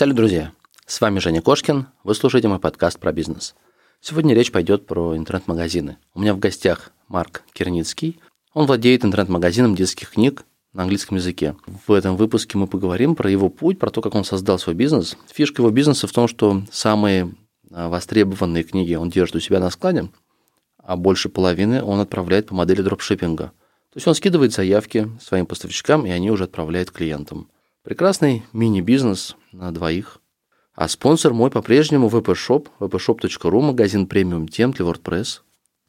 Салют, друзья! С вами Женя Кошкин, вы слушаете мой подкаст про бизнес. Сегодня речь пойдет про интернет-магазины. У меня в гостях Марк Керницкий. Он владеет интернет-магазином детских книг на английском языке. В этом выпуске мы поговорим про его путь, про то, как он создал свой бизнес. Фишка его бизнеса в том, что самые а, востребованные книги он держит у себя на складе, а больше половины он отправляет по модели дропшиппинга. То есть он скидывает заявки своим поставщикам, и они уже отправляют клиентам. Прекрасный мини-бизнес на двоих. А спонсор мой по-прежнему VPShop, vpshop.ru, магазин премиум тем для WordPress.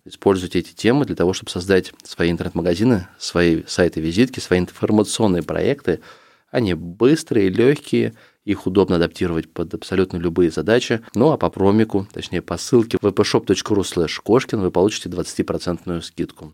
Используйте эти темы для того, чтобы создать свои интернет-магазины, свои сайты-визитки, свои информационные проекты. Они быстрые, легкие, их удобно адаптировать под абсолютно любые задачи. Ну а по промику, точнее по ссылке vpshop.ru slash кошкин вы получите 20% скидку.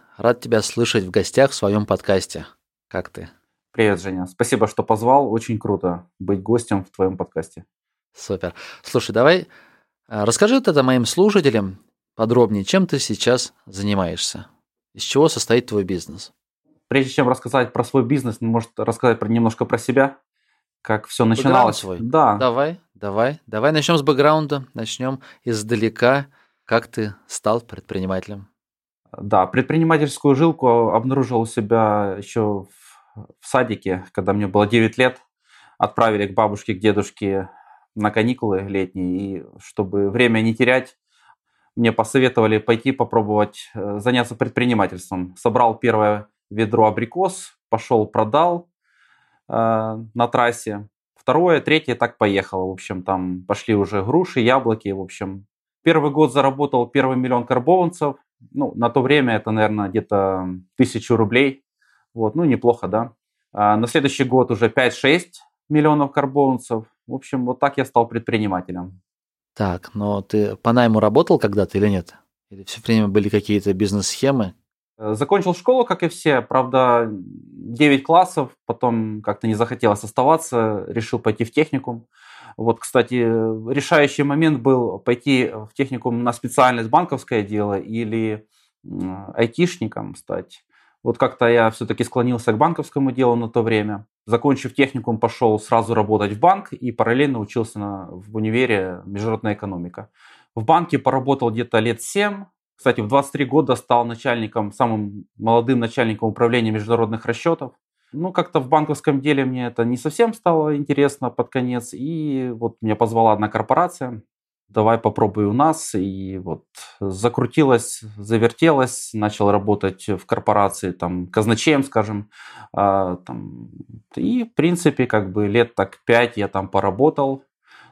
Рад тебя слышать в гостях в своем подкасте. Как ты? Привет, Женя. Спасибо, что позвал. Очень круто быть гостем в твоем подкасте. Супер. Слушай, давай а, расскажи тогда моим слушателям подробнее, чем ты сейчас занимаешься. Из чего состоит твой бизнес? Прежде чем рассказать про свой бизнес, может рассказать про, немножко про себя, как все начиналось. свой? Да. Давай, давай. Давай начнем с бэкграунда, начнем издалека. Как ты стал предпринимателем? Да, предпринимательскую жилку обнаружил у себя еще в, в садике, когда мне было 9 лет. Отправили к бабушке, к дедушке на каникулы летние. И чтобы время не терять, мне посоветовали пойти попробовать э, заняться предпринимательством. Собрал первое ведро абрикос, пошел, продал э, на трассе. Второе, третье, так поехало. В общем, там пошли уже груши, яблоки. В общем, первый год заработал первый миллион карбованцев – ну, на то время это, наверное, где-то тысячу рублей. Вот, ну, неплохо, да. А на следующий год уже 5-6 миллионов карбонцев. В общем, вот так я стал предпринимателем. Так, но ты по найму работал когда-то или нет? Или все время были какие-то бизнес-схемы? Э, закончил школу, как и все, правда, 9 классов, потом как-то не захотелось оставаться, решил пойти в техникум. Вот, кстати, решающий момент был пойти в техникум на специальность банковское дело или айтишником стать. Вот как-то я все-таки склонился к банковскому делу на то время. Закончив техникум, пошел сразу работать в банк и параллельно учился на, в универе международная экономика. В банке поработал где-то лет 7. Кстати, в 23 года стал начальником, самым молодым начальником управления международных расчетов. Ну, как-то в банковском деле мне это не совсем стало интересно под конец. И вот меня позвала одна корпорация, давай попробуй у нас. И вот закрутилась, завертелась, начал работать в корпорации, там, казначеем, скажем. А, там, и, в принципе, как бы лет так пять я там поработал.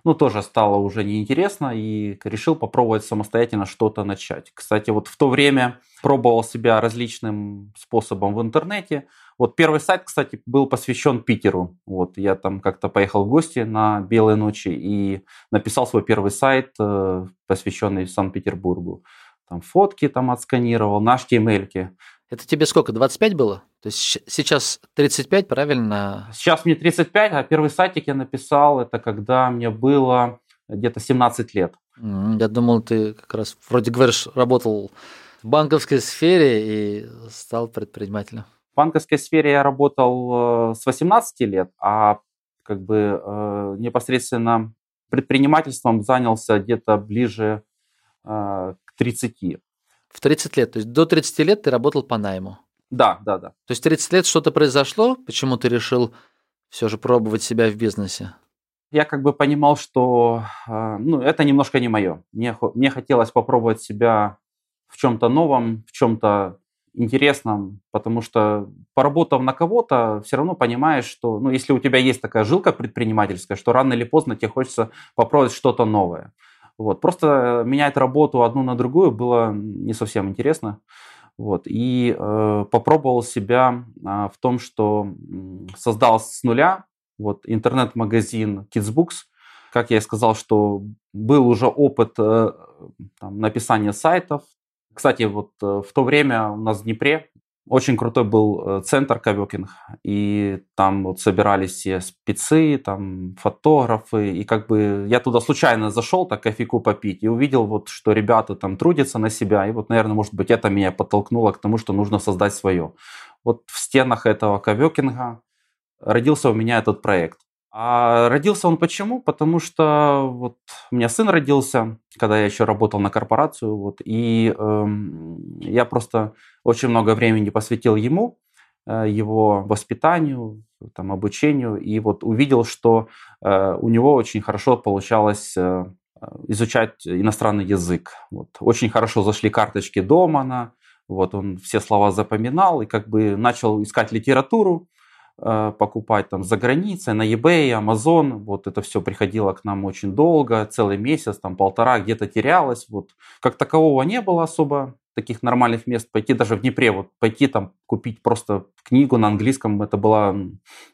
Ну, тоже стало уже неинтересно и решил попробовать самостоятельно что-то начать. Кстати, вот в то время пробовал себя различным способом в интернете. Вот первый сайт, кстати, был посвящен Питеру. Вот я там как-то поехал в гости на Белые ночи и написал свой первый сайт, э, посвященный Санкт-Петербургу. Там фотки там отсканировал, на HTML. Это тебе сколько, 25 было? То есть сейчас 35, правильно? Сейчас мне 35, а первый сайтик я написал, это когда мне было где-то 17 лет. Я думал, ты как раз, вроде говоришь, работал в банковской сфере и стал предпринимателем банковской сфере я работал э, с 18 лет, а как бы э, непосредственно предпринимательством занялся где-то ближе э, к 30. В 30 лет, то есть до 30 лет ты работал по найму? Да, да, да. То есть 30 лет что-то произошло, почему ты решил все же пробовать себя в бизнесе? Я как бы понимал, что ну, это немножко не мое. Мне, мне хотелось попробовать себя в чем-то новом, в чем-то интересно, потому что поработав на кого-то, все равно понимаешь, что ну, если у тебя есть такая жилка предпринимательская, что рано или поздно тебе хочется попробовать что-то новое. Вот. Просто менять работу одну на другую было не совсем интересно. Вот. И э, попробовал себя э, в том, что создал с нуля вот, интернет-магазин Kidsbooks. Как я и сказал, что был уже опыт э, там, написания сайтов. Кстати, вот э, в то время у нас в Днепре очень крутой был э, центр кавекинг, и там вот собирались все спецы, там фотографы, и как бы я туда случайно зашел так кофейку попить и увидел вот, что ребята там трудятся на себя, и вот, наверное, может быть, это меня подтолкнуло к тому, что нужно создать свое. Вот в стенах этого кавекинга родился у меня этот проект. А родился он почему? Потому что вот у меня сын родился, когда я еще работал на корпорацию, вот, и э, я просто очень много времени посвятил ему, э, его воспитанию, там, обучению, и вот увидел, что э, у него очень хорошо получалось э, изучать иностранный язык. Вот. Очень хорошо зашли карточки дома, на, вот он все слова запоминал и как бы начал искать литературу, покупать там за границей, на eBay, Amazon, вот это все приходило к нам очень долго, целый месяц, там полтора, где-то терялось, вот как такового не было особо, таких нормальных мест, пойти даже в Днепре, вот пойти там купить просто книгу на английском, это было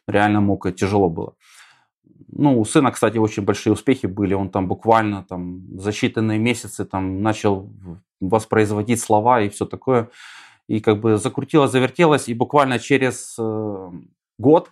реально мука, тяжело было. Ну, у сына, кстати, очень большие успехи были, он там буквально там за считанные месяцы там начал воспроизводить слова и все такое, и как бы закрутилось, завертелось, и буквально через э, год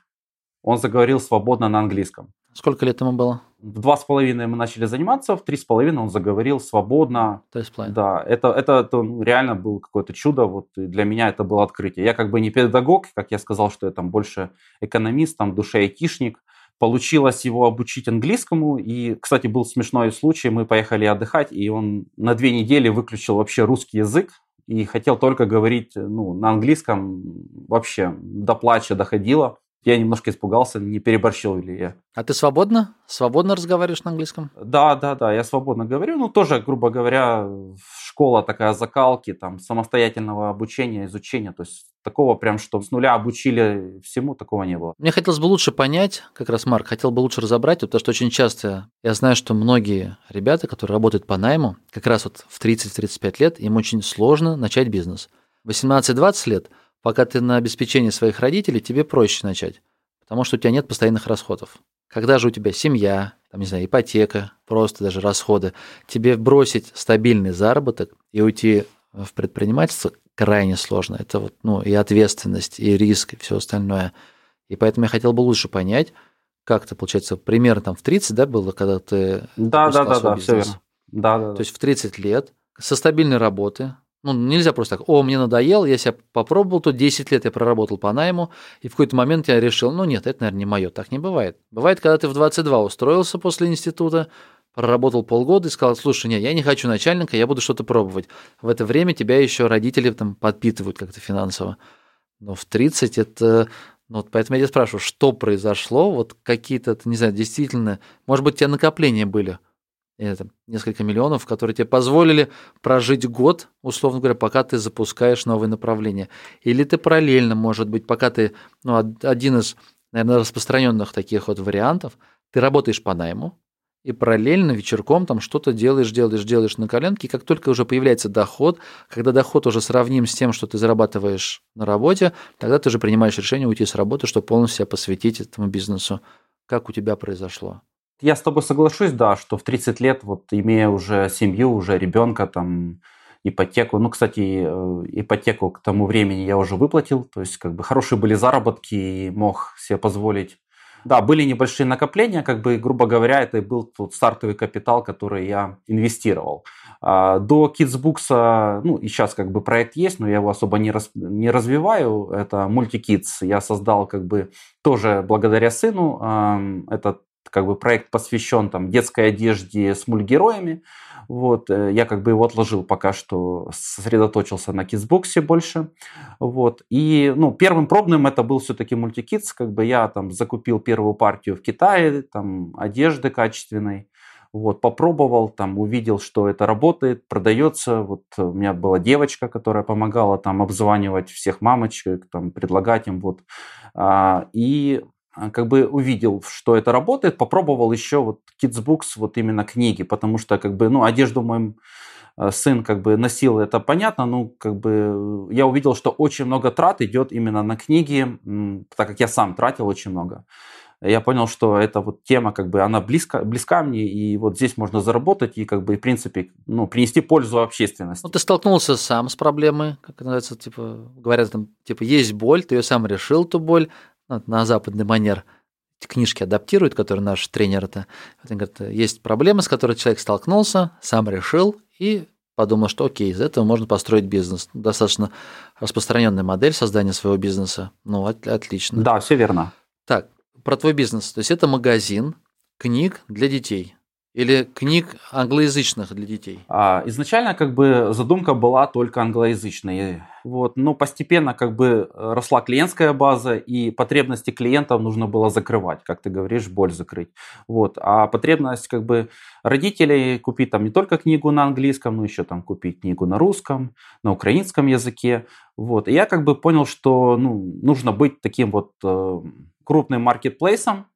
он заговорил свободно на английском. Сколько лет ему было? В два с половиной мы начали заниматься, в три с половиной он заговорил свободно. То есть план. Да, это, это, это ну, реально было какое-то чудо. Вот для меня это было открытие. Я как бы не педагог, как я сказал, что я там больше экономист, там душе айтишник. Получилось его обучить английскому. И, кстати, был смешной случай. Мы поехали отдыхать, и он на две недели выключил вообще русский язык и хотел только говорить ну, на английском, вообще до плача доходило. Я немножко испугался, не переборщил ли я. А ты свободно? Свободно разговариваешь на английском? Да, да, да, я свободно говорю. Ну, тоже, грубо говоря, школа такая закалки, там, самостоятельного обучения, изучения. То есть такого прям, что с нуля обучили всему, такого не было. Мне хотелось бы лучше понять, как раз Марк, хотел бы лучше разобрать, потому что очень часто я знаю, что многие ребята, которые работают по найму, как раз вот в 30-35 лет, им очень сложно начать бизнес. 18-20 лет – Пока ты на обеспечении своих родителей, тебе проще начать, потому что у тебя нет постоянных расходов. Когда же у тебя семья, там, не знаю, ипотека, просто даже расходы, тебе бросить стабильный заработок и уйти в предпринимательство крайне сложно. Это вот, ну, и ответственность, и риск, и все остальное. И поэтому я хотел бы лучше понять, как это получается, примерно там в 30, да, было, когда ты Да, да, да, да, все верно. Да, да, То есть в 30 лет со стабильной работы, ну, нельзя просто так, о, мне надоело, я себя попробовал, тут 10 лет я проработал по найму, и в какой-то момент я решил, ну нет, это, наверное, не мое, так не бывает. Бывает, когда ты в 22 устроился после института, проработал полгода и сказал, слушай, нет, я не хочу начальника, я буду что-то пробовать. В это время тебя еще родители там подпитывают как-то финансово. Но в 30 это... Ну, вот поэтому я тебя спрашиваю, что произошло, вот какие-то, не знаю, действительно, может быть, у тебя накопления были – это несколько миллионов, которые тебе позволили прожить год, условно говоря, пока ты запускаешь новые направления. Или ты параллельно, может быть, пока ты, ну, один из, наверное, распространенных таких вот вариантов, ты работаешь по найму, и параллельно вечерком там что-то делаешь, делаешь, делаешь на коленке, и как только уже появляется доход, когда доход уже сравним с тем, что ты зарабатываешь на работе, тогда ты уже принимаешь решение уйти с работы, чтобы полностью себя посвятить этому бизнесу. Как у тебя произошло? Я с тобой соглашусь, да, что в 30 лет, вот имея уже семью, уже ребенка, там, ипотеку. Ну, кстати, э, ипотеку к тому времени я уже выплатил, то есть как бы хорошие были заработки и мог себе позволить. Да, были небольшие накопления, как бы, грубо говоря, это был тот стартовый капитал, который я инвестировал. А, до Kidsbooks, ну и сейчас как бы проект есть, но я его особо не, раз, не развиваю. Это MultiKids. Я создал как бы тоже благодаря сыну. Это как бы проект посвящен там детской одежде с мультгероями. Вот, э, я как бы его отложил пока что, сосредоточился на кидсбоксе больше. Вот, и, ну, первым пробным это был все-таки мультикидс, как бы я там закупил первую партию в Китае, там, одежды качественной. Вот, попробовал, там, увидел, что это работает, продается. Вот у меня была девочка, которая помогала там обзванивать всех мамочек, там, предлагать им, вот. А, и как бы увидел, что это работает, попробовал еще вот Kidsbooks, вот именно книги, потому что как бы, ну, одежду мой э, сын как бы носил, это понятно, ну, как бы я увидел, что очень много трат идет именно на книги, так как я сам тратил очень много. я понял, что эта вот тема, как бы, она близко, близка мне, и вот здесь можно заработать и, как бы, в принципе, ну, принести пользу общественности. Ну, ты столкнулся сам с проблемой, как называется, типа, говорят, там, типа, есть боль, ты ее сам решил, эту боль, на западный манер книжки адаптируют, которые наш тренер это, это говорит, есть проблемы, с которой человек столкнулся, сам решил и подумал, что окей, из этого можно построить бизнес. Достаточно распространенная модель создания своего бизнеса. Ну, от, отлично. Да, все верно. Так, про твой бизнес. То есть это магазин книг для детей. Или книг англоязычных для детей? А, изначально как бы задумка была только англоязычной. Вот, но постепенно как бы росла клиентская база, и потребности клиентов нужно было закрывать, как ты говоришь, боль закрыть. Вот, а потребность как бы родителей купить там не только книгу на английском, но еще там купить книгу на русском, на украинском языке. Вот, и я как бы понял, что ну, нужно быть таким вот э, крупным маркетплейсом,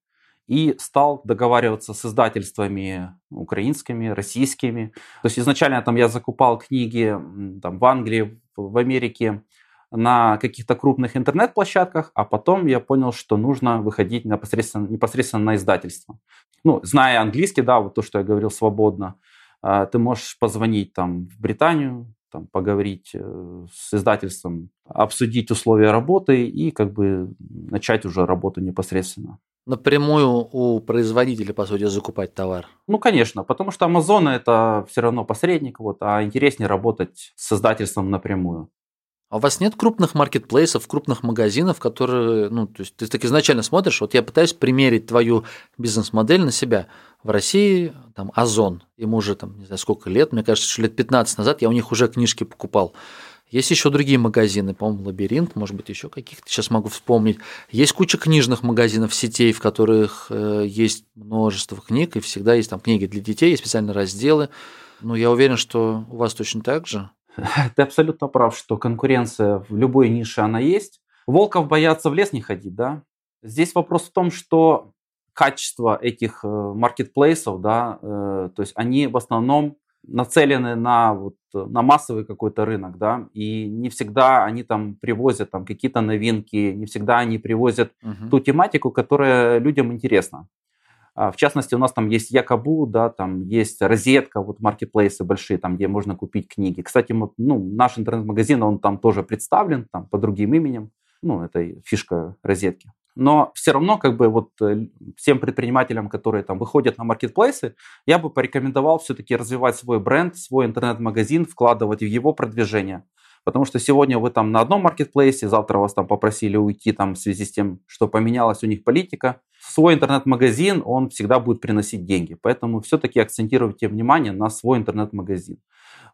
и стал договариваться с издательствами украинскими, российскими. То есть изначально там я закупал книги там, в Англии, в Америке на каких-то крупных интернет-площадках, а потом я понял, что нужно выходить непосредственно, непосредственно на издательство. Ну, зная английский, да, вот то, что я говорил свободно, а, ты можешь позвонить там в Британию, там, поговорить э, с издательством, обсудить условия работы и как бы начать уже работу непосредственно напрямую у производителя, по сути, закупать товар? Ну, конечно, потому что Amazon это все равно посредник, вот, а интереснее работать с издательством напрямую. А у вас нет крупных маркетплейсов, крупных магазинов, которые, ну, то есть ты так изначально смотришь, вот я пытаюсь примерить твою бизнес-модель на себя. В России там Озон, ему уже там, не знаю, сколько лет, мне кажется, что лет 15 назад я у них уже книжки покупал. Есть еще другие магазины, по-моему, Лабиринт, может быть, еще каких-то, сейчас могу вспомнить. Есть куча книжных магазинов, сетей, в которых э, есть множество книг, и всегда есть там книги для детей, есть специальные разделы. Но я уверен, что у вас точно так же. Ты абсолютно прав, что конкуренция в любой нише она есть. Волков боятся в лес не ходить, да? Здесь вопрос в том, что качество этих э, маркетплейсов, да, э, то есть они в основном нацелены на, вот, на массовый какой-то рынок, да, и не всегда они там привозят там какие-то новинки, не всегда они привозят uh-huh. ту тематику, которая людям интересна. А, в частности, у нас там есть Якобу, да, там есть розетка, вот маркетплейсы большие, там, где можно купить книги. Кстати, мы, ну, наш интернет-магазин, он там тоже представлен, там, по другим именем. Ну, это фишка розетки но все равно как бы вот э, всем предпринимателям, которые там выходят на маркетплейсы, я бы порекомендовал все-таки развивать свой бренд, свой интернет-магазин, вкладывать в его продвижение. Потому что сегодня вы там на одном маркетплейсе, завтра вас там попросили уйти там в связи с тем, что поменялась у них политика. Свой интернет-магазин, он всегда будет приносить деньги. Поэтому все-таки акцентируйте внимание на свой интернет-магазин.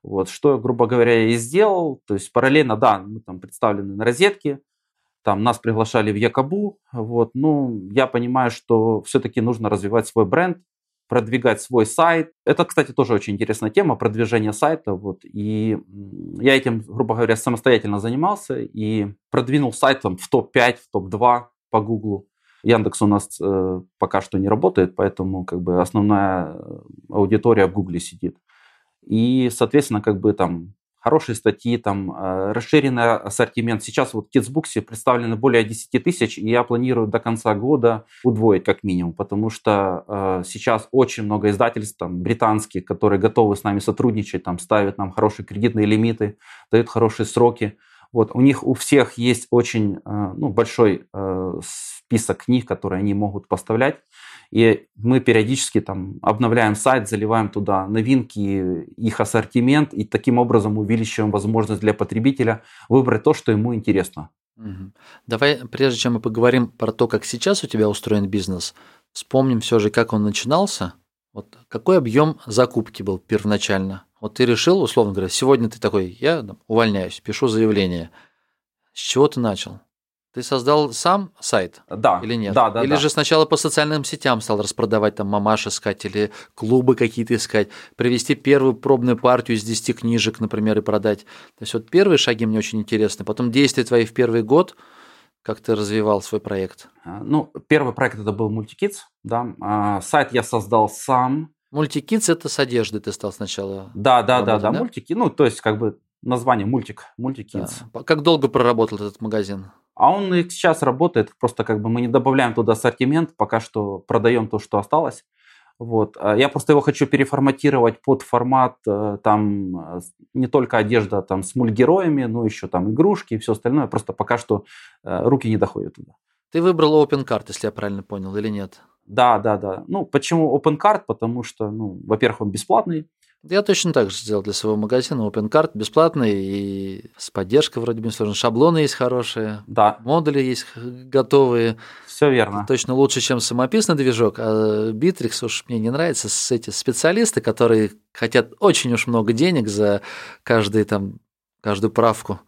Вот, что, грубо говоря, я и сделал. То есть параллельно, да, мы там представлены на розетке, там нас приглашали в Якобу, вот, ну, я понимаю, что все-таки нужно развивать свой бренд, продвигать свой сайт. Это, кстати, тоже очень интересная тема, продвижение сайта, вот, и я этим, грубо говоря, самостоятельно занимался и продвинул сайт там, в топ-5, в топ-2 по Гуглу. Яндекс у нас э, пока что не работает, поэтому как бы основная аудитория в Гугле сидит. И, соответственно, как бы там хорошие статьи, там, э, расширенный ассортимент. Сейчас вот в Китсбуксе представлено более 10 тысяч, и я планирую до конца года удвоить как минимум, потому что э, сейчас очень много издательств там, британских, которые готовы с нами сотрудничать, там, ставят нам хорошие кредитные лимиты, дают хорошие сроки. Вот, у них у всех есть очень э, ну, большой э, список книг, которые они могут поставлять. И мы периодически там обновляем сайт, заливаем туда новинки, их ассортимент, и таким образом увеличиваем возможность для потребителя выбрать то, что ему интересно. Давай, прежде чем мы поговорим про то, как сейчас у тебя устроен бизнес, вспомним все же, как он начинался. Вот какой объем закупки был первоначально? Вот ты решил, условно говоря, сегодня ты такой, я увольняюсь, пишу заявление. С чего ты начал? Ты создал сам сайт? Да. Или нет? Да, да. Или да. же сначала по социальным сетям стал распродавать, там, мамаш искать, или клубы какие-то искать, привести первую пробную партию из 10 книжек, например, и продать. То есть вот первые шаги мне очень интересны. Потом действия твои в первый год, как ты развивал свой проект? А, ну, первый проект это был Мультикидс, да. А, сайт я создал сам. Мультикидс это с одеждой ты стал сначала. Да, да, да, да, да. Мультики, ну, то есть как бы название мультик, мультик Да. Kids. По- Как долго проработал этот магазин? А он и сейчас работает, просто как бы мы не добавляем туда ассортимент, пока что продаем то, что осталось. Вот. А Я просто его хочу переформатировать под формат, э, там э, не только одежда там с мультгероями, но еще там игрушки и все остальное. Просто пока что э, руки не доходят туда. Ты выбрал Open Card, если я правильно понял, или нет? Да, да, да. Ну, почему Open Card? Потому что, ну, во-первых, он бесплатный. Я точно так же сделал для своего магазина Open Card, бесплатный и с поддержкой вроде бы не сложно. Шаблоны есть хорошие, Да, модули есть готовые, все верно. точно лучше, чем самописный движок. А Bittrex уж мне не нравится, с эти специалисты, которые хотят очень уж много денег за каждый там, каждую правку.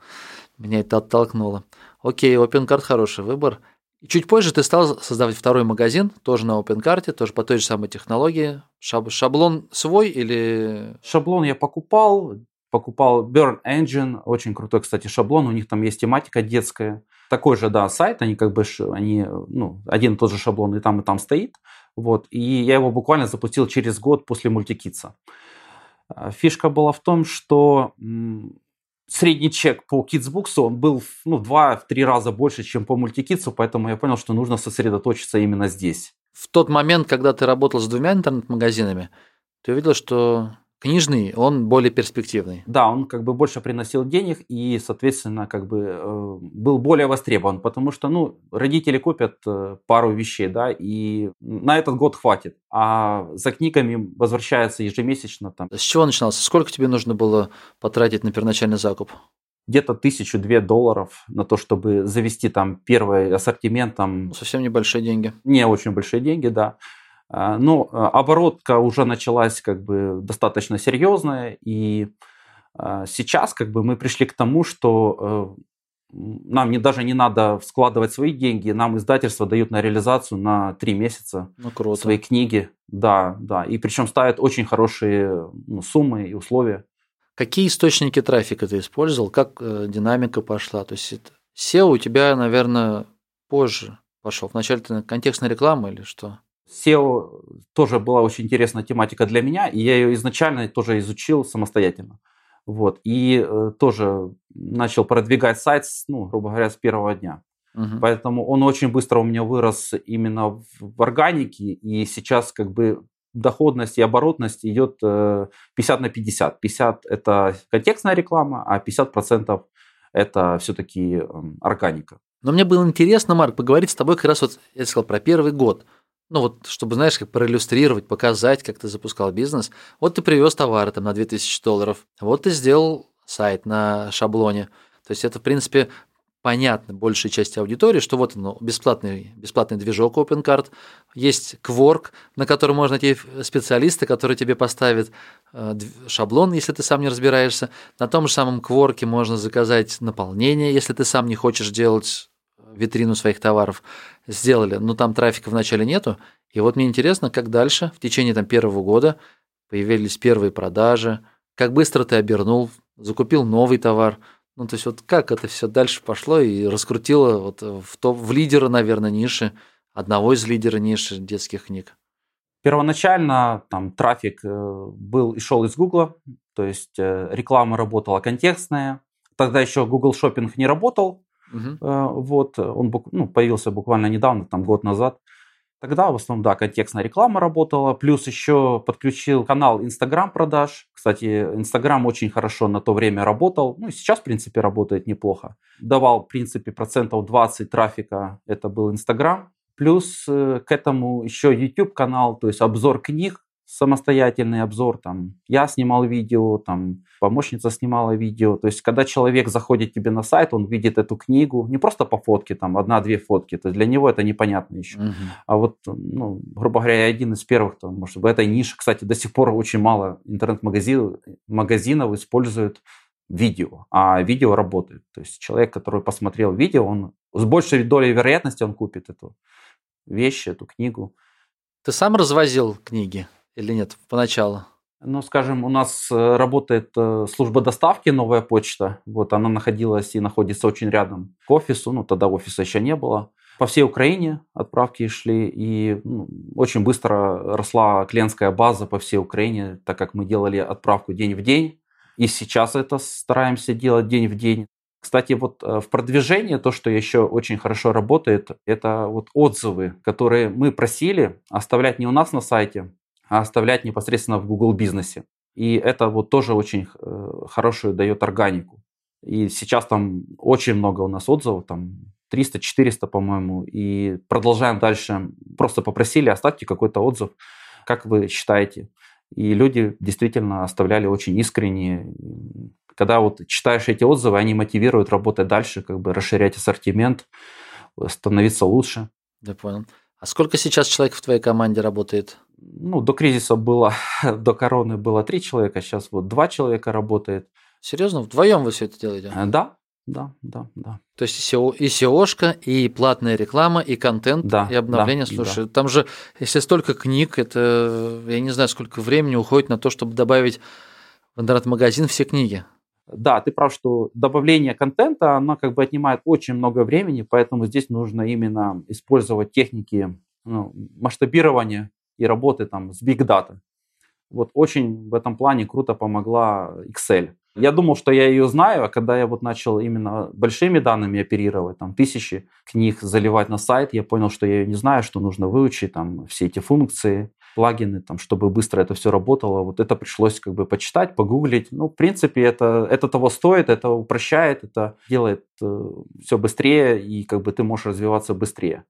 Меня это оттолкнуло. Окей, OpenCard хороший выбор. И чуть позже ты стал создавать второй магазин, тоже на OpenCard, тоже по той же самой технологии. Шаб- шаблон свой или... Шаблон я покупал, покупал Burn Engine, очень крутой, кстати, шаблон, у них там есть тематика детская. Такой же, да, сайт, они как бы, они, ну, один и тот же шаблон и там, и там стоит. Вот, и я его буквально запустил через год после мультикитса. А, Фишка была в том, что средний чек по Kidsbooks, он был ну, в два-три раза больше, чем по мультикитсу, поэтому я понял, что нужно сосредоточиться именно здесь. В тот момент, когда ты работал с двумя интернет-магазинами, ты увидел, что книжный, он более перспективный. Да, он как бы больше приносил денег и, соответственно, как бы э, был более востребован, потому что, ну, родители купят э, пару вещей, да, и на этот год хватит, а за книгами возвращается ежемесячно там С чего начинался? Сколько тебе нужно было потратить на первоначальный закуп? где-то тысячу-две долларов на то, чтобы завести там первый ассортимент, там Совсем небольшие деньги. не очень большие деньги, да. А, Но а, оборотка уже началась как бы достаточно серьезная, и а, сейчас как бы мы пришли к тому, что э, нам не, даже не надо складывать свои деньги, нам издательство дают на реализацию на три месяца Ну, круто. свои книги, да, да, и причем ставят очень хорошие ну, суммы и условия. Какие источники трафика ты использовал? Как э, динамика пошла? То есть это... SEO у тебя, наверное, позже пошел. Вначале ты контекстная реклама или что? SEO тоже была очень интересная тематика для меня, и я ее изначально тоже изучил самостоятельно. Вот, и э, тоже начал продвигать сайт, ну, грубо говоря, с первого дня. Мгм. Поэтому он очень быстро у меня вырос именно в, в органике, и сейчас как бы доходность и оборотность идет э, 50 на 50. 50 это контекстная реклама, а 50% это все-таки органика. Но мне было интересно, Марк, поговорить с тобой как раз вот, я сказал, про первый год. Ну вот, чтобы, знаешь, как проиллюстрировать, показать, как ты запускал бизнес. Вот ты привез товары там на 2000 долларов, вот ты сделал сайт на шаблоне. То есть это, в принципе, понятно большей части аудитории, что вот оно, бесплатный, бесплатный движок OpenCard, есть Quark, на который можно найти специалиста, который тебе поставит э, шаблон, если ты сам не разбираешься. На том же самом Quark можно заказать наполнение, если ты сам не хочешь делать витрину своих товаров. Сделали, но там трафика вначале нету. И вот мне интересно, как дальше, в течение там, первого года появились первые продажи, как быстро ты обернул, закупил новый товар. Ну, то есть вот как это все дальше пошло и раскрутило вот в, то, в лидера, наверное, ниши, одного из лидеров ниши детских книг. Первоначально там трафик э, был и шел из Гугла, то есть э, реклама работала контекстная. Тогда еще Google Shopping не работал, Э, вот он ну, появился буквально недавно, там год назад. Тогда в основном, да, контекстная реклама работала, плюс еще подключил канал Instagram продаж. Кстати, Instagram очень хорошо на то время работал, ну и сейчас, в принципе, работает неплохо. Давал, в принципе, процентов 20 трафика, это был Instagram. Плюс э, к этому еще YouTube канал, то есть обзор книг, самостоятельный обзор, там я снимал видео, там помощница снимала видео. То есть, когда человек заходит тебе на сайт, он видит эту книгу, не просто по фотке, там одна-две фотки, то есть для него это непонятно еще. Мгм. А вот, ну, грубо говоря, я один из первых, там, может, в этой нише, кстати, до сих пор очень мало интернет-магазинов магазинов используют видео, а видео работает. То есть человек, который посмотрел видео, он с большей долей вероятности он купит эту вещь, эту книгу. Ты сам развозил книги или нет поначалу? Ну, скажем, у нас э, работает э, служба доставки «Новая почта». Вот она находилась и находится очень рядом к офису. Ну, тогда офиса еще не было. По всей Украине отправки шли, и ну, очень быстро росла клиентская база по всей Украине, так как мы делали отправку день в день. И сейчас это стараемся делать день в день. Кстати, вот э, в продвижении то, что еще очень хорошо работает, это вот отзывы, которые мы просили оставлять не у нас на сайте, а оставлять непосредственно в Google бизнесе. И это вот тоже очень э, хорошую дает органику. И сейчас там очень много у нас отзывов, там 300-400, по-моему, и продолжаем дальше. Просто попросили, оставьте какой-то отзыв, как вы считаете. И люди действительно оставляли очень искренне. Когда вот читаешь эти отзывы, они мотивируют работать дальше, как бы расширять ассортимент, становиться лучше. Я понял. А сколько сейчас человек в твоей команде работает? Ну, до кризиса было, до короны было три человека, сейчас вот два человека работает. Серьезно? Вдвоем вы все это делаете? Э, да, да, да, да. То есть и SEO, и SEOшка, и платная реклама, и контент, да, и обновление. Да, Слушай, да. там же, если столько книг, это, я не знаю, сколько времени уходит на то, чтобы добавить в интернет-магазин все книги. Да, ты прав, что добавление контента, оно как бы отнимает очень много времени, поэтому здесь нужно именно использовать техники ну, масштабирования и работы там с Big Data. Вот очень в этом плане круто помогла Excel. Я думал, что я ее знаю, а когда я вот начал именно большими данными оперировать, там тысячи книг заливать на сайт, я понял, что я ее не знаю, что нужно выучить там все эти функции, плагины, там, чтобы быстро это все работало. Вот это пришлось как бы почитать, погуглить. Ну, в принципе, это, это того стоит, это упрощает, это делает э, все быстрее, и как бы ты можешь развиваться быстрее.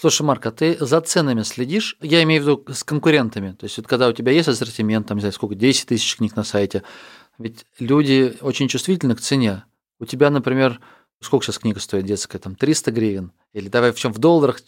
Слушай, Марк, а ты за ценами следишь? Я имею в виду с конкурентами. То есть, вот когда у тебя есть ассортимент, там, не знаю, сколько, 10 тысяч книг на сайте, ведь люди очень чувствительны к цене. У тебя, например, сколько сейчас книга стоит детская, там 300 гривен, или давай в чем в долларах.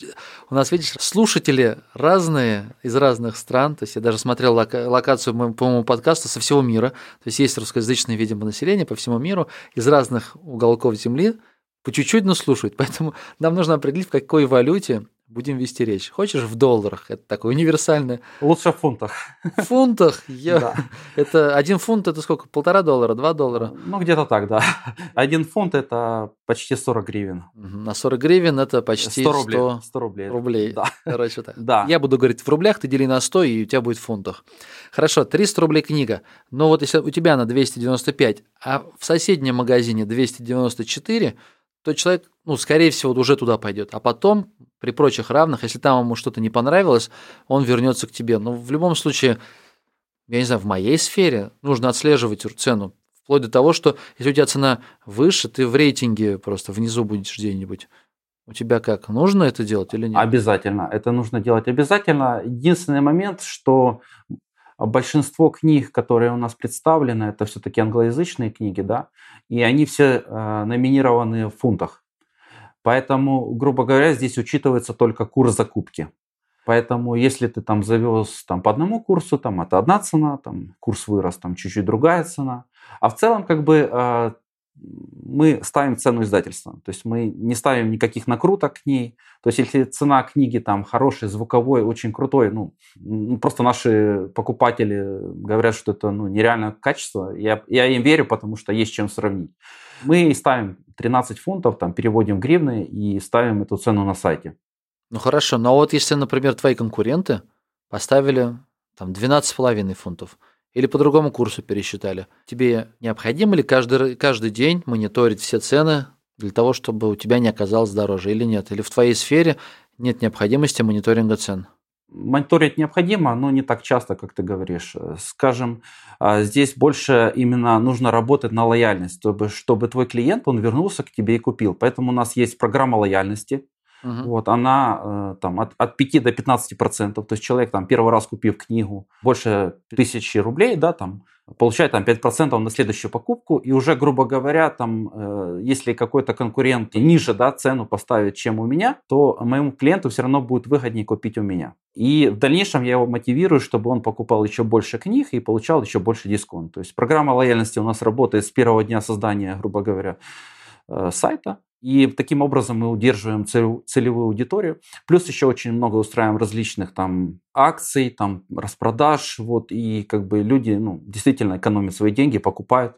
У нас, видишь, слушатели разные, из разных стран, то есть я даже смотрел лока- локацию по моему подкасту со всего мира, то есть есть русскоязычное, видимо, население по всему миру, из разных уголков земли, по чуть-чуть, но слушают. Поэтому нам нужно определить, в какой валюте будем вести речь. Хочешь в долларах? Это такое универсальное. Лучше в фунтах. В фунтах? Я... Да. Это один фунт это сколько? Полтора доллара, два доллара? Ну, где-то так, да. Один фунт это почти 40 гривен. На 40 гривен это почти 100 рублей. 100, 100 рублей. рублей. Да. Короче так. Да. Я буду говорить в рублях, ты дели на 100, и у тебя будет в фунтах. Хорошо, 300 рублей книга. Но вот если у тебя на 295, а в соседнем магазине 294, то человек, ну, скорее всего, уже туда пойдет. А потом, при прочих равных, если там ему что-то не понравилось, он вернется к тебе. Но в любом случае, я не знаю, в моей сфере нужно отслеживать цену. Вплоть до того, что если у тебя цена выше, ты в рейтинге просто внизу будешь где-нибудь. У тебя как? Нужно это делать или нет? Обязательно. Это нужно делать обязательно. Единственный момент, что большинство книг, которые у нас представлены, это все-таки англоязычные книги, да, и они все э, номинированы в фунтах. Поэтому, грубо говоря, здесь учитывается только курс закупки. Поэтому, если ты там завез там, по одному курсу, там это одна цена, там курс вырос, там чуть-чуть другая цена. А в целом, как бы, э, мы ставим цену издательства. То есть мы не ставим никаких накруток к ней. То есть если цена книги там хороший, звуковой, очень крутой, ну, ну просто наши покупатели говорят, что это ну, нереальное качество, я, я им верю, потому что есть чем сравнить. Мы ставим 13 фунтов, там переводим в гривны и ставим эту цену на сайте. Ну хорошо, но вот если, например, твои конкуренты поставили там 12,5 фунтов – или по другому курсу пересчитали. Тебе необходимо ли каждый, каждый день мониторить все цены для того, чтобы у тебя не оказалось дороже или нет? Или в твоей сфере нет необходимости мониторинга цен? Мониторить необходимо, но не так часто, как ты говоришь. Скажем, а, здесь больше именно нужно работать на лояльность, чтобы, чтобы твой клиент, он вернулся к тебе и купил. Поэтому у нас есть программа лояльности, Угу. Вот, она э, там от, от 5 до 15 процентов. То есть человек там первый раз купив книгу больше тысячи рублей, да, там получает там 5 процентов на следующую покупку. И уже, грубо говоря, там, э, если какой-то конкурент ниже да, цену поставит, чем у меня, то моему клиенту все равно будет выгоднее купить у меня. И в дальнейшем я его мотивирую, чтобы он покупал еще больше книг и получал еще больше дисконт. То есть программа лояльности у нас работает с первого дня создания, грубо говоря, э, сайта. И таким образом мы удерживаем целевую аудиторию. Плюс еще очень много устраиваем различных там акций, там распродаж. Вот, и как бы люди ну, действительно экономят свои деньги, покупают.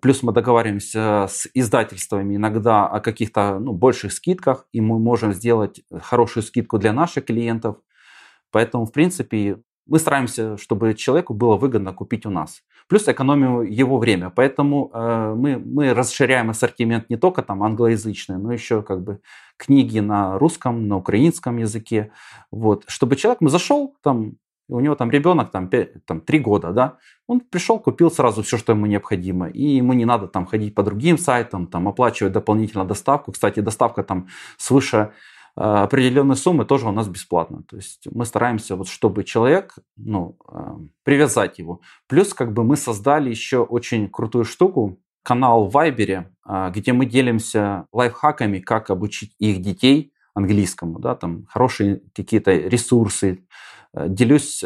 Плюс мы договариваемся с издательствами иногда о каких-то ну, больших скидках, и мы можем сделать хорошую скидку для наших клиентов. Поэтому, в принципе, мы стараемся, чтобы человеку было выгодно купить у нас. Плюс экономим его время. Поэтому э, мы, мы расширяем ассортимент не только там англоязычный, но еще как бы книги на русском, на украинском языке. Вот. Чтобы человек мы зашел, там, у него там ребенок там, 5, там 3 года, да, он пришел, купил сразу все, что ему необходимо. И ему не надо там ходить по другим сайтам, там оплачивать дополнительно доставку. Кстати, доставка там свыше определенные суммы тоже у нас бесплатно. То есть мы стараемся, вот, чтобы человек, ну, э, привязать его. Плюс как бы мы создали еще очень крутую штуку, канал в Вайбере, э, где мы делимся лайфхаками, как обучить их детей английскому, да, там хорошие какие-то ресурсы, делюсь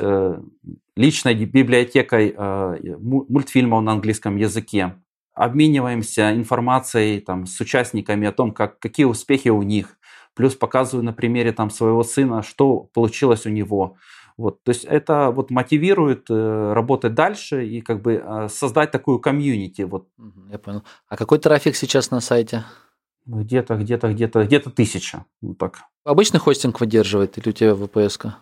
личной библиотекой мультфильмов на английском языке, обмениваемся информацией там, с участниками о том, как, какие успехи у них, плюс показываю на примере там своего сына, что получилось у него. Вот, то есть это вот мотивирует э, работать дальше и как бы э, создать такую комьюнити. Вот. Я понял. А какой трафик сейчас на сайте? Где-то, где-то, где-то, где-то тысяча. Вот так. Обычный хостинг выдерживает или у тебя VPS? -ка?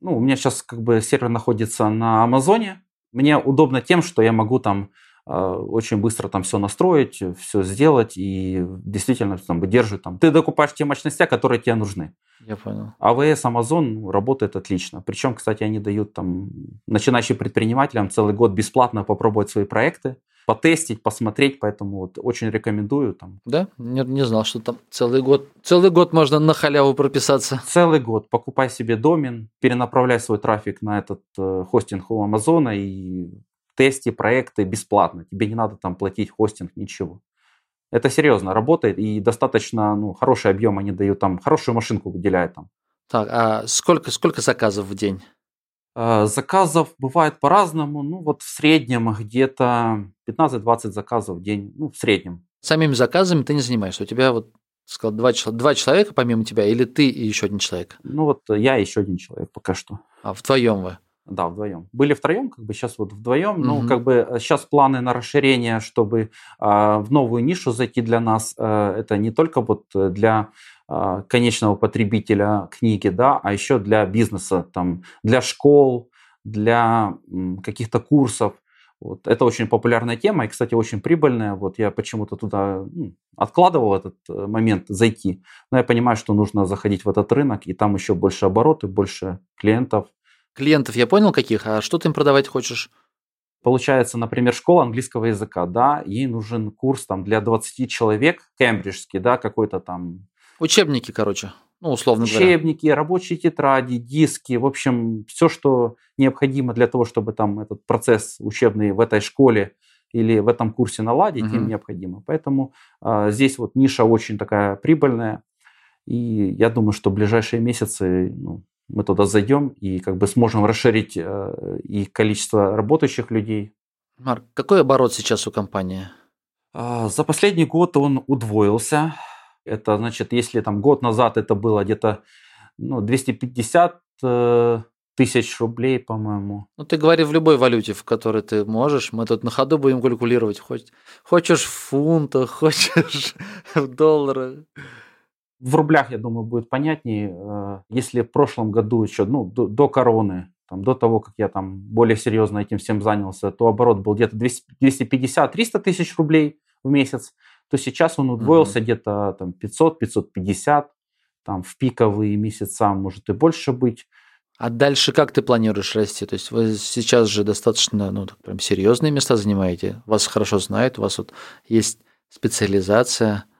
Ну, у меня сейчас как бы сервер находится на Амазоне. Мне удобно тем, что я могу там очень быстро там все настроить, все сделать и действительно там выдерживать. Там. Ты докупаешь те мощности, которые тебе нужны. Я понял. АВС, Amazon работает отлично. Причем, кстати, они дают там начинающим предпринимателям целый год бесплатно попробовать свои проекты, потестить, посмотреть, поэтому вот очень рекомендую. Там. Да? Не, не знал, что там целый год. Целый год можно на халяву прописаться. Целый год. Покупай себе домен, перенаправляй свой трафик на этот э, хостинг у Амазона и тесте проекты бесплатно. Тебе не надо там платить хостинг, ничего. Это серьезно работает и достаточно ну, хороший объем они дают там, хорошую машинку выделяют там. Так, а сколько, сколько заказов в день? А, заказов бывает по-разному. Ну, вот в среднем где-то 15-20 заказов в день. Ну, в среднем. Самими заказами ты не занимаешься. У тебя вот сказал, два, два человека помимо тебя, или ты и еще один человек? Ну, вот я и еще один человек пока что. А вдвоем вы? Да, вдвоем. Были втроем, как бы сейчас вот вдвоем. Угу. Ну, как бы сейчас планы на расширение, чтобы а, в новую нишу зайти для нас. А, это не только вот для а, конечного потребителя книги, да, а еще для бизнеса, там, для школ, для м, каких-то курсов. Вот. Это очень популярная тема и, кстати, очень прибыльная. Вот я почему-то туда ну, откладывал этот э, момент зайти. Но я понимаю, что нужно заходить в этот рынок, и там еще больше обороты, больше клиентов Клиентов я понял каких, а что ты им продавать хочешь? Получается, например, школа английского языка, да, ей нужен курс там для 20 человек, кембриджский, да, какой-то там... Учебники, короче, ну, условно говоря. Учебники, рабочие тетради, диски, в общем, все, что необходимо для того, чтобы там этот процесс учебный в этой школе или в этом курсе наладить, угу. им необходимо. Поэтому а, здесь вот ниша очень такая прибыльная, и я думаю, что в ближайшие месяцы ну, мы туда зайдем и как бы сможем расширить э, и количество работающих людей. Марк, какой оборот сейчас у компании? А, за последний год он удвоился. Это значит, если там год назад это было где-то ну, 250 э, тысяч рублей, по-моему. Ну, ты говори в любой валюте, в которой ты можешь. Мы тут на ходу будем калькулировать. Хочешь, хочешь в фунтах, хочешь в долларах. В рублях, я думаю, будет понятнее. Э, если в прошлом году еще, ну, до, до короны, там, до того, как я там более серьезно этим всем занялся, то оборот был где-то 250-300 тысяч рублей в месяц, то сейчас он удвоился mm-hmm. где-то там 500-550, там в пиковые месяца может и больше быть. А дальше как ты планируешь расти? То есть вы сейчас же достаточно, ну, так прям серьезные места занимаете, вас хорошо знают, у вас вот есть специализация –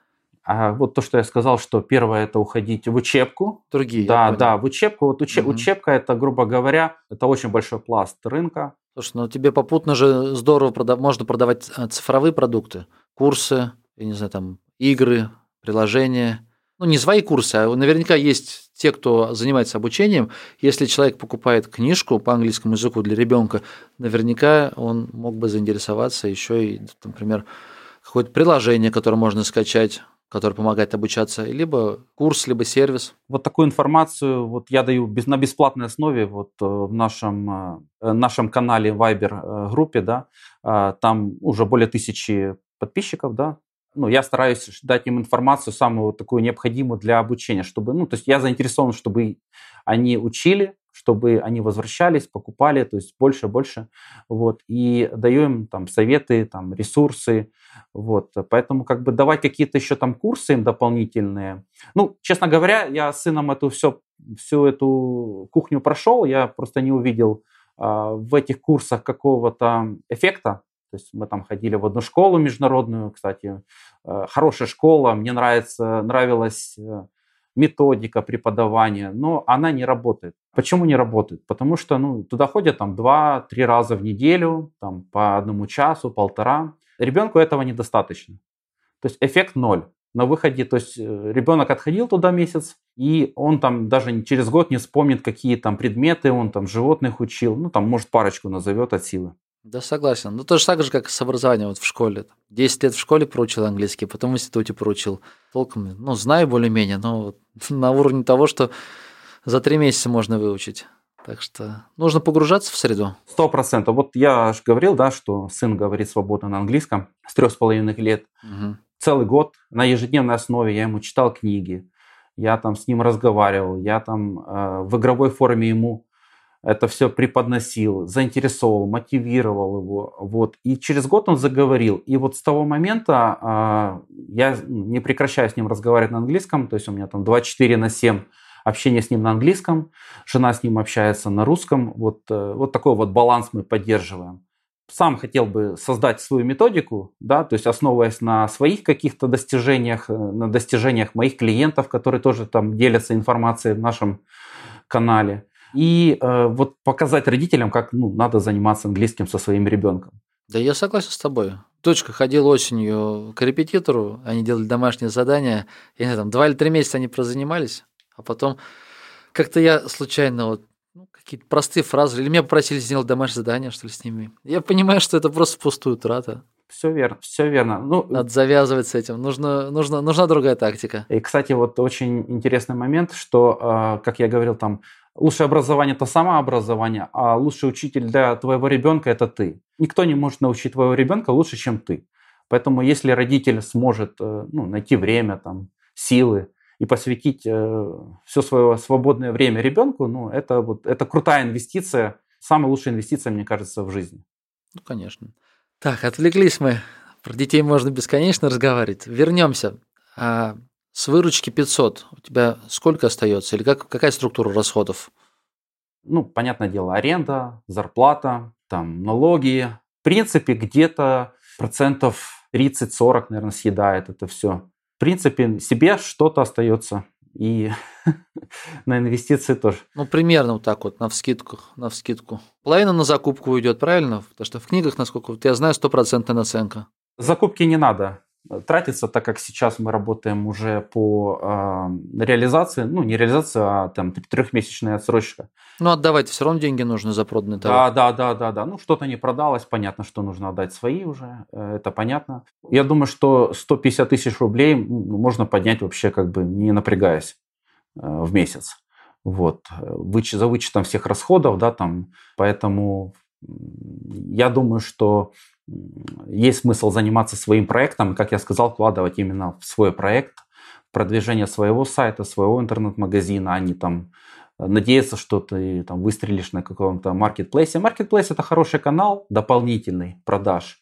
а вот то, что я сказал, что первое это уходить в учебку. Другие. Да, да, в учебку. Вот учеб, угу. учебка это, грубо говоря, это очень большой пласт рынка. Слушай, ну тебе попутно же здорово продав... можно продавать э, цифровые продукты, курсы, я не знаю, там игры, приложения. Ну, не свои курсы, а наверняка есть те, кто занимается обучением. Если человек покупает книжку по английскому языку для ребенка, наверняка он мог бы заинтересоваться еще и, например, какое-то приложение, которое можно скачать который помогает обучаться, либо курс, либо сервис. Вот такую информацию вот я даю без, на бесплатной основе вот э, в нашем, э, нашем канале Viber э, группе, да, там уже более тысячи подписчиков, да, ну, я стараюсь дать им информацию самую такую необходимую для обучения, чтобы, ну, то есть я заинтересован, чтобы они учили, чтобы они возвращались, покупали, то есть больше, больше, вот, и даем им там советы, там ресурсы, вот, поэтому как бы давать какие-то еще там курсы им дополнительные. Ну, честно говоря, я с сыном эту все, всю эту кухню прошел, я просто не увидел а, в этих курсах какого-то эффекта, то есть мы там ходили в одну школу международную, кстати, э, хорошая школа, мне нравится, нравилась э, методика преподавания, но она не работает. Почему не работает? Потому что ну, туда ходят там 2-3 раза в неделю, там, по одному часу, полтора. Ребенку этого недостаточно. То есть эффект ноль. На выходе, то есть э, ребенок отходил туда месяц, и он там даже через год не вспомнит, какие там предметы он там животных учил, ну там может парочку назовет от силы. Да, согласен. Ну, то же так же, как с образованием вот в школе. Десять лет в школе проучил английский, потом в институте проучил. Толком, ну, знаю более-менее, но на уровне того, что за три месяца можно выучить. Так что нужно погружаться в среду. Сто процентов. Вот я же говорил, да, что сын говорит свободно на английском с трех с половиной лет. Угу. Целый год на ежедневной основе я ему читал книги, я там с ним разговаривал, я там э, в игровой форме ему это все преподносил, заинтересовал, мотивировал его. Вот. И через год он заговорил. И вот с того момента а, я не прекращаю с ним разговаривать на английском, то есть у меня там 24 на 7 общение с ним на английском, жена с ним общается на русском. Вот, э, вот такой вот баланс мы поддерживаем. Сам хотел бы создать свою методику, да, то есть основываясь на своих каких-то достижениях, э, на достижениях моих клиентов, которые тоже там делятся информацией в нашем канале и э, вот показать родителям, как ну, надо заниматься английским со своим ребенком. Да я согласен с тобой. Дочка ходила осенью к репетитору, они делали домашние задания, и не знаю, там два или три месяца они прозанимались, а потом как-то я случайно вот ну, какие-то простые фразы, или меня попросили сделать домашнее задание, что ли, с ними. Я понимаю, что это просто пустую трата. Все верно, все верно. Ну, Надо завязывать с этим. Нужно, нужно, нужна другая тактика. И, кстати, вот очень интересный момент, что, а, как я говорил, там Лучшее образование – это самообразование, а лучший учитель для твоего ребенка – это ты. Никто не может научить твоего ребенка лучше, чем ты. Поэтому если родитель сможет э, ну, найти время, там, силы и посвятить э, все свое свободное время ребенку, ну, это, вот, это крутая инвестиция, самая лучшая инвестиция, мне кажется, в жизни. Ну, конечно. Так, отвлеклись мы. Про детей можно бесконечно разговаривать. Вернемся. А с выручки 500 у тебя сколько остается? Или как, какая структура расходов? Ну, понятное дело, аренда, зарплата, там налоги. В принципе, где-то процентов 30-40, наверное, съедает это все. В принципе, себе что-то остается. И на инвестиции тоже. Ну, примерно вот так вот, на вскидках, на вскидку. Половина на закупку уйдет, правильно? Потому что в книгах, насколько вот я знаю, стопроцентная наценка. Закупки не надо тратится, так как сейчас мы работаем уже по э, реализации, ну не реализация, а там трехмесячная отсрочка. Ну отдавать все равно деньги нужны за проданный товар. Да, да, да, да, да. Ну что-то не продалось, понятно, что нужно отдать свои уже, э, это понятно. Я думаю, что 150 тысяч рублей можно поднять вообще как бы не напрягаясь э, в месяц. Вот, Выч, за вычетом всех расходов, да, там, поэтому я думаю, что есть смысл заниматься своим проектом, как я сказал, вкладывать именно в свой проект, продвижение своего сайта, своего интернет-магазина, а не там э, надеяться, что ты там выстрелишь на каком-то маркетплейсе. Маркетплейс это хороший канал дополнительный продаж.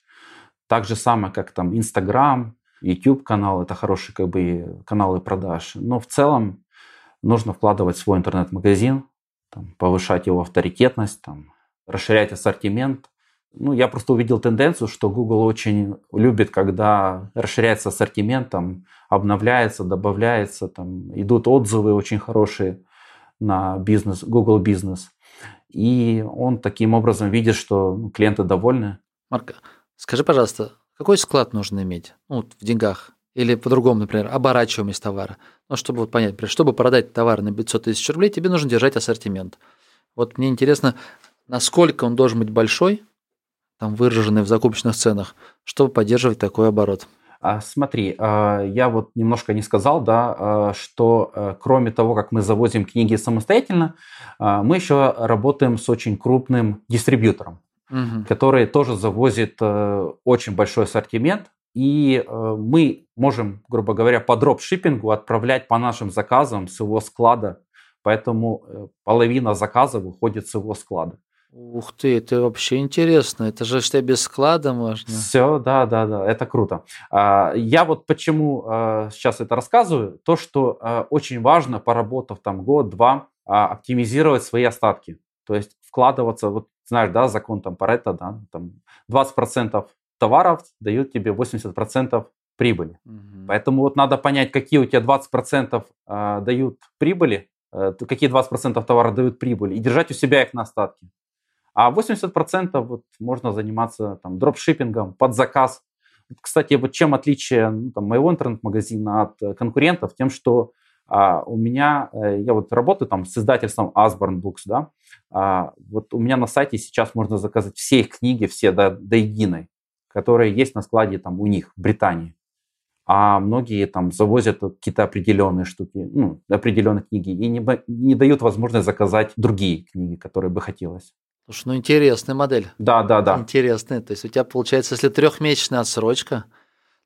Так же самое, как там Инстаграм, YouTube канал, это хорошие как бы каналы продаж. Но в целом нужно вкладывать в свой интернет-магазин, там, повышать его авторитетность, там, расширять ассортимент, ну, я просто увидел тенденцию, что Google очень любит, когда расширяется ассортимент, там, обновляется, добавляется, там, идут отзывы очень хорошие на бизнес, Google бизнес. И он таким образом видит, что клиенты довольны. Марк, скажи, пожалуйста, какой склад нужно иметь ну, в деньгах? Или по-другому, например, оборачиваемость товара. Ну, чтобы вот понять, например, чтобы продать товар на 500 тысяч рублей, тебе нужно держать ассортимент. Вот мне интересно, насколько он должен быть большой, там выраженные в закупочных ценах, чтобы поддерживать такой оборот? А, смотри, а, я вот немножко не сказал, да, а, что кроме того, как мы завозим книги самостоятельно, мы еще работаем с очень крупным дистрибьютором, угу. который тоже завозит очень большой ассортимент, и мы можем, грубо говоря, по дропшиппингу отправлять по нашим заказам с его склада Поэтому э, половина заказов выходит с его склада. Ух ты, это вообще интересно. Это же что без склада можно. Все, да, да, да, это круто. А, я вот почему а, сейчас это рассказываю, то, что а, очень важно, поработав там год-два, оптимизировать свои остатки. То есть вкладываться, вот знаешь, да, закон там Паретта, да, там 20% товаров дают тебе 80% прибыли. Угу. Поэтому вот надо понять, какие у тебя 20% э, дают прибыли, э, какие 20% товара дают прибыль, и держать у себя их на остатке. А 80% вот можно заниматься там дропшиппингом под заказ. Кстати, вот чем отличие ну, там, моего интернет-магазина от э, конкурентов, тем, что а, у меня, э, я вот работаю там с издательством Asborn Books, да, а, вот у меня на сайте сейчас можно заказать все их книги, все до, до единой, которые есть на складе там у них в Британии. А многие там завозят какие-то определенные штуки, ну, определенные книги и не, не дают возможность заказать другие книги, которые бы хотелось. Слушай, ну интересная модель. Да, да, да. Интересная. То есть у тебя получается, если трехмесячная отсрочка,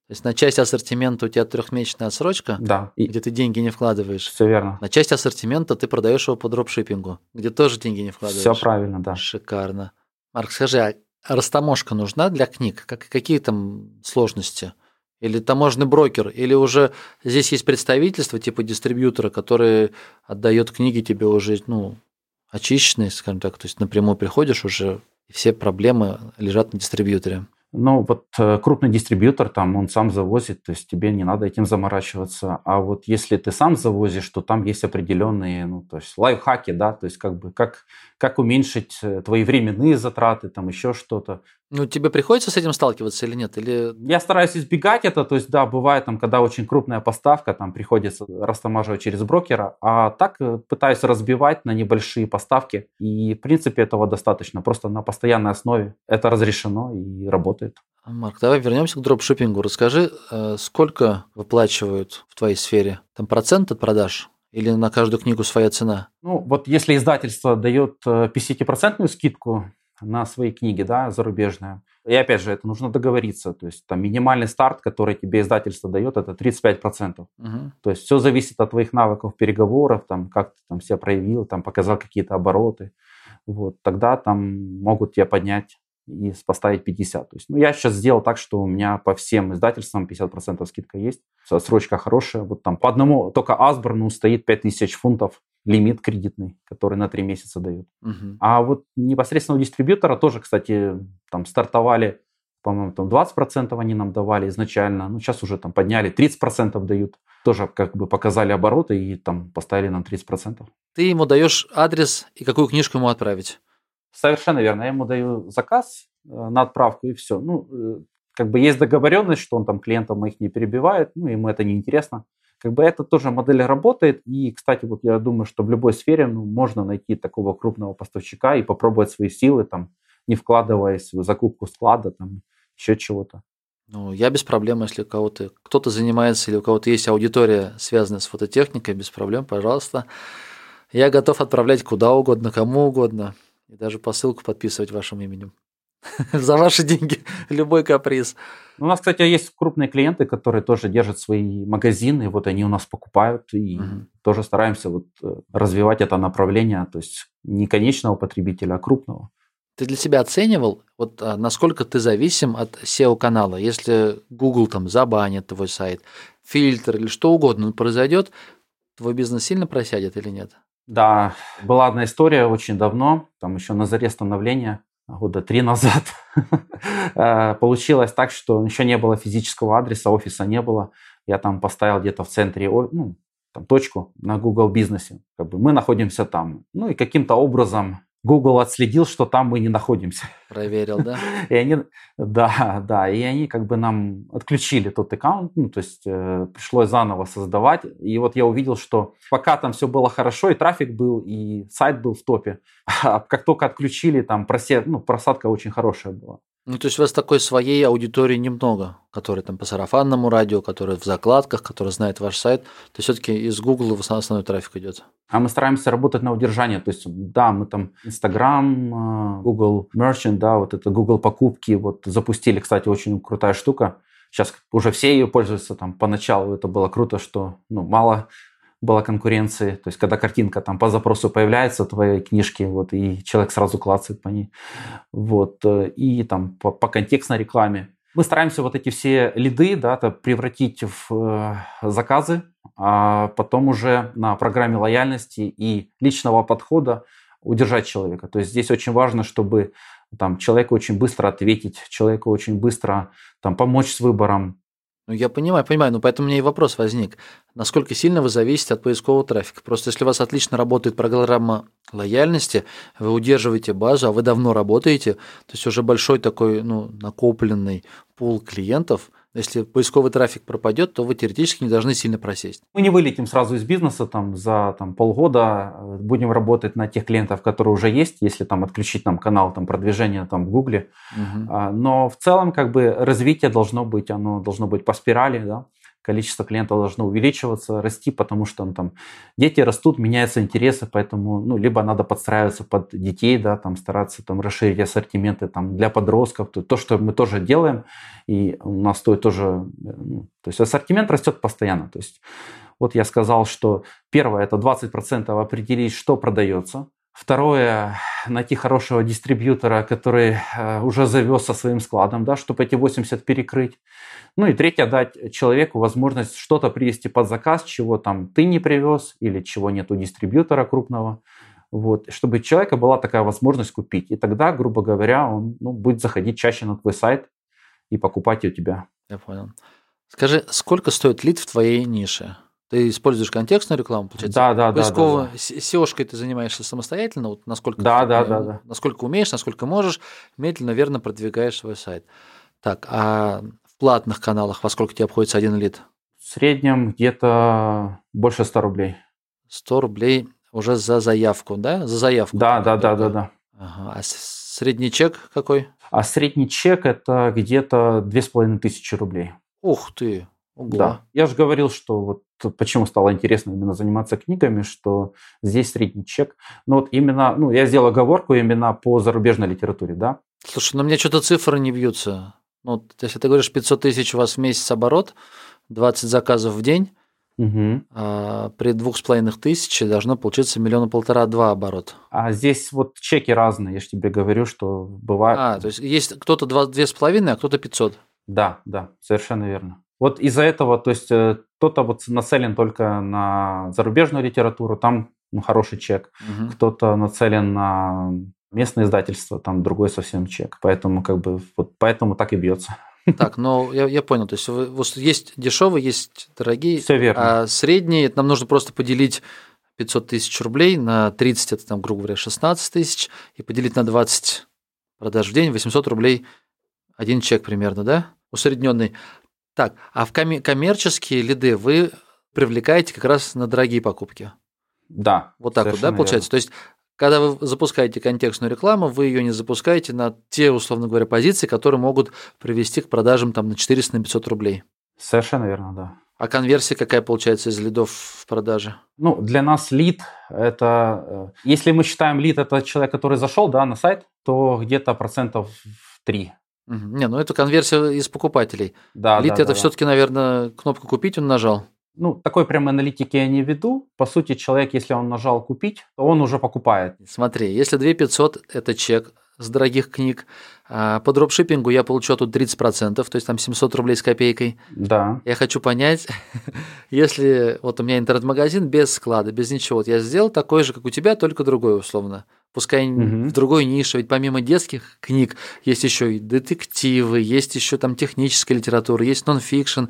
то есть на часть ассортимента у тебя трехмесячная отсрочка, да. где ты деньги не вкладываешь. Все верно. На часть ассортимента ты продаешь его по дропшиппингу, где тоже деньги не вкладываешь. Все правильно, да. Шикарно. Марк, скажи, а растаможка нужна для книг? Как, какие там сложности? Или таможенный брокер, или уже здесь есть представительство типа дистрибьютора, который отдает книги тебе уже, ну, очищенные, скажем так, то есть напрямую приходишь уже, и все проблемы лежат на дистрибьюторе. Ну, вот э, крупный дистрибьютор, там он сам завозит, то есть тебе не надо этим заморачиваться. А вот если ты сам завозишь, то там есть определенные, ну, то есть лайфхаки, да, то есть как бы как, как уменьшить э, твои временные затраты, там еще что-то. Ну, тебе приходится с этим сталкиваться или нет? Или... Я стараюсь избегать это, то есть, да, бывает там, когда очень крупная поставка, там приходится растамаживать через брокера, а так э, пытаюсь разбивать на небольшие поставки, и в принципе этого достаточно, просто на постоянной основе это разрешено и работает. Марк, давай вернемся к дропшиппингу. Расскажи, э, сколько выплачивают в твоей сфере? Там процент от продаж? Или на каждую книгу своя цена? Ну, вот если издательство дает 50% э, скидку, на свои книги, да, зарубежные. И опять же, это нужно договориться. То есть там минимальный старт, который тебе издательство дает, это 35%. Угу. То есть все зависит от твоих навыков переговоров, там, как ты там себя проявил, там, показал какие-то обороты. Вот, тогда там могут тебя поднять и поставить 50. То есть, ну, я сейчас сделал так, что у меня по всем издательствам 50% скидка есть. Срочка хорошая. Вот там по одному, только Асборну стоит 5000 фунтов лимит кредитный, который на 3 месяца дают. Угу. А вот непосредственно у дистрибьютора тоже, кстати, там стартовали, по-моему, там 20% они нам давали изначально. Ну, сейчас уже там подняли, 30% дают. Тоже как бы показали обороты и там поставили нам 30%. Ты ему даешь адрес и какую книжку ему отправить? Совершенно верно. Я ему даю заказ э, на отправку и все. Ну, э, как бы есть договоренность, что он там клиентов моих не перебивает, ну, ему это не интересно. Как бы это тоже модель работает. И, кстати, вот я думаю, что в любой сфере ну, можно найти такого крупного поставщика и попробовать свои силы, там, не вкладываясь в закупку склада, там, еще чего-то. Ну, я без проблем, если у кого-то кто-то занимается или у кого-то есть аудитория, связанная с фототехникой, без проблем, пожалуйста. Я готов отправлять куда угодно, кому угодно. И даже посылку подписывать вашим именем. За ваши деньги любой каприз. У нас, кстати, есть крупные клиенты, которые тоже держат свои магазины, вот они у нас покупают, и угу. тоже стараемся вот э, развивать это направление, то есть не конечного потребителя, а крупного. Ты для себя оценивал, вот а, насколько ты зависим от SEO-канала? Если Google там забанит твой сайт, фильтр или что угодно произойдет, твой бизнес сильно просядет или нет? Да, была одна история очень давно, там еще на заре становления, года три назад. Э, получилось так, что еще не было физического адреса, офиса не было. Я там поставил где-то в центре ну, там, точку на Google бизнесе. Как бы мы находимся там. Ну и каким-то образом Google отследил, что там мы не находимся. Проверил, да? И они, да, да, и они как бы нам отключили тот аккаунт, ну, то есть э, пришлось заново создавать. И вот я увидел, что пока там все было хорошо, и трафик был, и сайт был в топе, а как только отключили, там просед, ну, просадка очень хорошая была. Ну, то есть у вас такой своей аудитории немного, которые там по сарафанному радио, которые в закладках, которые знают ваш сайт. То все-таки из Google в основной трафик идет. А мы стараемся работать на удержание. То есть, да, мы там Instagram, а, Google Merchant, да, вот это Google покупки, вот запустили, кстати, очень крутая штука. Сейчас уже все ее пользуются, там поначалу это было круто, что ну, мало была конкуренции, то есть когда картинка там по запросу появляется твоей книжке, вот, и человек сразу клацает по ней, вот, э, и там по, по контекстной рекламе. Мы стараемся вот эти все лиды, да, превратить в э, заказы, а потом уже на программе лояльности и личного подхода удержать человека. То есть здесь очень важно, чтобы там, человеку очень быстро ответить, человеку очень быстро там, помочь с выбором, ну, я понимаю, понимаю, но поэтому у меня и вопрос возник. Насколько сильно вы зависите от поискового трафика? Просто если у вас отлично работает программа лояльности, вы удерживаете базу, а вы давно работаете, то есть уже большой такой ну, накопленный пул клиентов, если поисковый трафик пропадет, то вы теоретически не должны сильно просесть. Мы не вылетим сразу из бизнеса там, за там, полгода, будем работать на тех клиентов, которые уже есть, если там отключить нам канал там, продвижения там, в Гугле. Угу. Но в целом как бы развитие должно быть, оно должно быть по спирали, да? Количество клиентов должно увеличиваться, расти, потому что ну, там дети растут, меняются интересы, поэтому ну, либо надо подстраиваться под детей, да, там стараться там расширить ассортименты там для подростков, то, то что мы тоже делаем, и у нас стоит тоже, ну, то есть ассортимент растет постоянно, то есть вот я сказал, что первое это 20% определить, что продается, Второе, найти хорошего дистрибьютора, который э, уже завез со своим складом, да, чтобы эти 80 перекрыть. Ну и третье, дать человеку возможность что-то привести под заказ, чего там ты не привез или чего нет у дистрибьютора крупного. Вот, чтобы у человека была такая возможность купить. И тогда, грубо говоря, он ну, будет заходить чаще на твой сайт и покупать у тебя. Я понял. Скажи, сколько стоит лид в твоей нише? Ты используешь контекстную рекламу, получается? Да, да, Поисково, да. да. SEO-шкой ты занимаешься самостоятельно, вот насколько, да, да, да, да. насколько умеешь, насколько можешь, медленно, верно продвигаешь свой сайт. Так, а в платных каналах во сколько тебе обходится один лид? В среднем где-то больше 100 рублей. 100 рублей уже за заявку, да? За заявку. Да, да, да, да, да. Ага. А средний чек какой? А средний чек это где-то 2500 рублей. Ух ты! Ого. Да. Я же говорил, что вот почему стало интересно именно заниматься книгами, что здесь средний чек. Но вот именно, ну, я сделал оговорку именно по зарубежной литературе, да. Слушай, ну мне что-то цифры не бьются. Ну, если ты говоришь 500 тысяч у вас в месяц оборот, 20 заказов в день, угу. а при двух с половиной тысячи должно получиться миллиона полтора-два оборот. А здесь вот чеки разные, я же тебе говорю, что бывает... А, то есть есть кто-то две с половиной, а кто-то 500. Да, да, совершенно верно. Вот из-за этого, то есть э, кто-то вот нацелен только на зарубежную литературу, там ну, хороший чек, угу. кто-то нацелен на местное издательство, там другой совсем чек, поэтому как бы вот поэтому так и бьется. Так, ну я, я понял, то есть вот есть дешевые, есть дорогие, Все верно. а средние, нам нужно просто поделить 500 тысяч рублей на 30, это там, грубо говоря, 16 тысяч, и поделить на 20 продаж в день, 800 рублей один чек примерно, да? Усредненный. Так, а в коммерческие лиды вы привлекаете как раз на дорогие покупки? Да. Вот так вот, да, получается? Верно. То есть, когда вы запускаете контекстную рекламу, вы ее не запускаете на те, условно говоря, позиции, которые могут привести к продажам там, на 400 на 500 рублей. Совершенно верно, да. А конверсия какая получается из лидов в продаже? Ну, для нас лид это... Э, если мы считаем лид это человек, который зашел да, на сайт, то где-то процентов 3 не, ну это конверсия из покупателей. Да, Лид да, это да, все-таки, да. наверное, кнопку купить он нажал. Ну, такой прям аналитики я не веду. По сути, человек, если он нажал купить, то он уже покупает. Смотри, если 2500 – это чек с дорогих книг, а по дропшиппингу я получу тут 30%, то есть там 700 рублей с копейкой. Да. Я хочу понять, если вот у меня интернет-магазин без склада, без ничего, вот я сделал такой же, как у тебя, только другой условно пускай угу. в другой нише, ведь помимо детских книг есть еще и детективы, есть еще там техническая литература, есть нон-фикшн.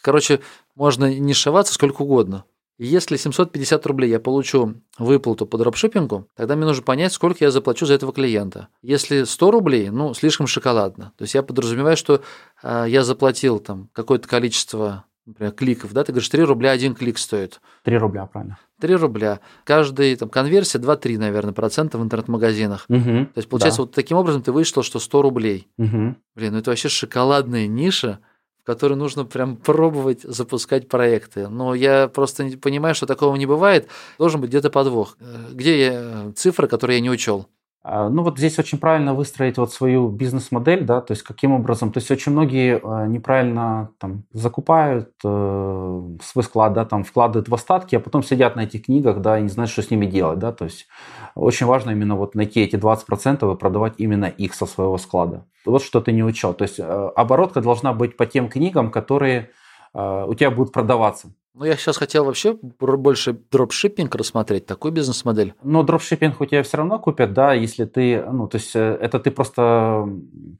Короче, можно нишеваться сколько угодно. если 750 рублей я получу выплату по дропшиппингу, тогда мне нужно понять, сколько я заплачу за этого клиента. Если 100 рублей, ну, слишком шоколадно. То есть я подразумеваю, что э, я заплатил там какое-то количество например, кликов, да, ты говоришь, 3 рубля один клик стоит. 3 рубля, правильно. 3 рубля. Каждый, там, конверсия 2-3, наверное, процента в интернет-магазинах. Угу, То есть, получается, да. вот таким образом ты вышел, что 100 рублей. Угу. Блин, ну это вообще шоколадная ниша, в которой нужно прям пробовать запускать проекты. Но я просто понимаю, что такого не бывает. Должен быть где-то подвох. Где я, цифры, которые я не учел? А, ну вот здесь очень правильно выстроить вот свою бизнес-модель, да, то есть каким образом, то есть очень многие э, неправильно там закупают э, свой склад, да, там вкладывают в остатки, а потом сидят на этих книгах, да, и не знают, что с ними делать, да, то есть очень важно именно вот найти эти 20% и продавать именно их со своего склада. Вот что ты не учел, то есть э, оборотка должна быть по тем книгам, которые э, у тебя будут продаваться. Ну, я сейчас хотел вообще больше дропшиппинг рассмотреть, такую бизнес-модель. Но дропшиппинг у тебя все равно купят, да, если ты, ну, то есть э, это ты просто